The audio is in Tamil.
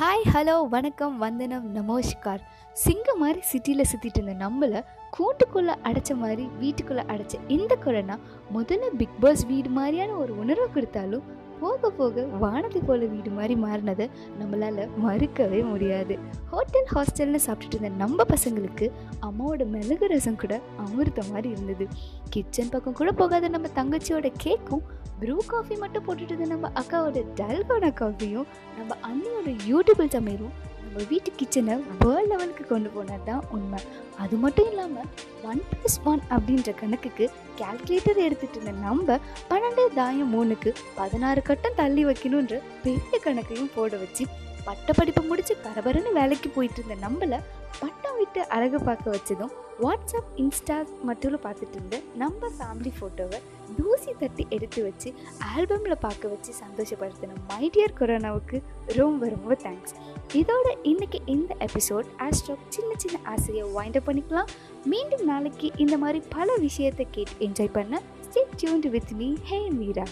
ஹாய் ஹலோ வணக்கம் வந்தனம் நமஸ்கார். சிங்கம் மாதிரி சிட்டியில் சுற்றிட்டு இருந்த நம்மளை கூண்டுக்குள்ளே அடைச்ச மாதிரி வீட்டுக்குள்ளே அடைச்ச இந்த கொரோனா முதல்ல பிக் பாஸ் வீடு மாதிரியான ஒரு உணர்வு கொடுத்தாலும் போக போக வானத்தை போல வீடு மாதிரி மாறினதை நம்மளால் மறுக்கவே முடியாது. ஹோட்டல் ஹாஸ்டல்னு சாப்பிட்டுட்டு இருந்த நம்ம பசங்களுக்கு அம்மாவோட மிளகு ரசம் கூட அமிர்த மாதிரி இருந்தது. கிச்சன் பக்கம் கூட போகாத நம்ம தங்கச்சியோட கேக்கும் ப்ரூ காஃபி மட்டும் போட்டுட்டு நம்ம அக்காவோட டல்கோனா காஃபியும் நம்ம அண்ணியோட யூடியூபிள் சமையலும் நம்ம வீட்டு கிச்சனை வேர்ல்ட் லெவலுக்கு கொண்டு போனது தான் உண்மை. அது மட்டும் இல்லாமல் ஒன் ப்ளஸ் ஒன் அப்படின்ற கணக்குக்கு கால்குலேட்டர் எடுத்துகிட்டு இருந்த நம்ம பன்னெண்டு தாயம் மூணுக்கு பதினாறு கட்டம் தள்ளி வைக்கணுன்ற பெரிய கணக்கையும் போட வச்சு பட்ட படிப்பை முடித்து பரபரன்னு வேலைக்கு போயிட்டு இருந்த நம்மளை பட்டம் விட்டு அழகு பார்க்க வச்சதும் வாட்ஸ்அப் இன்ஸ்டா மட்டும் பார்த்துட்டு இருந்த நம்ம ஃபேமிலி ஃபோட்டோவை தூசி தட்டி எடுத்து வச்சு ஆல்பமில் பார்க்க வச்சு சந்தோஷப்படுத்தின மைடியர் கொரோனாவுக்கு ரொம்ப ரொம்ப தேங்க்ஸ் இதோட இன்னைக்கு இந்த எபிசோட் ஆஸ்ட்ரோ சின்ன சின்ன ஆசையை வைண்ட் அப் பண்ணிக்கலாம். மீண்டும் நாளைக்கு இந்த மாதிரி பல விஷயத்தை கேட்டு என்ஜாய் பண்ண stay tuned with me hey Meera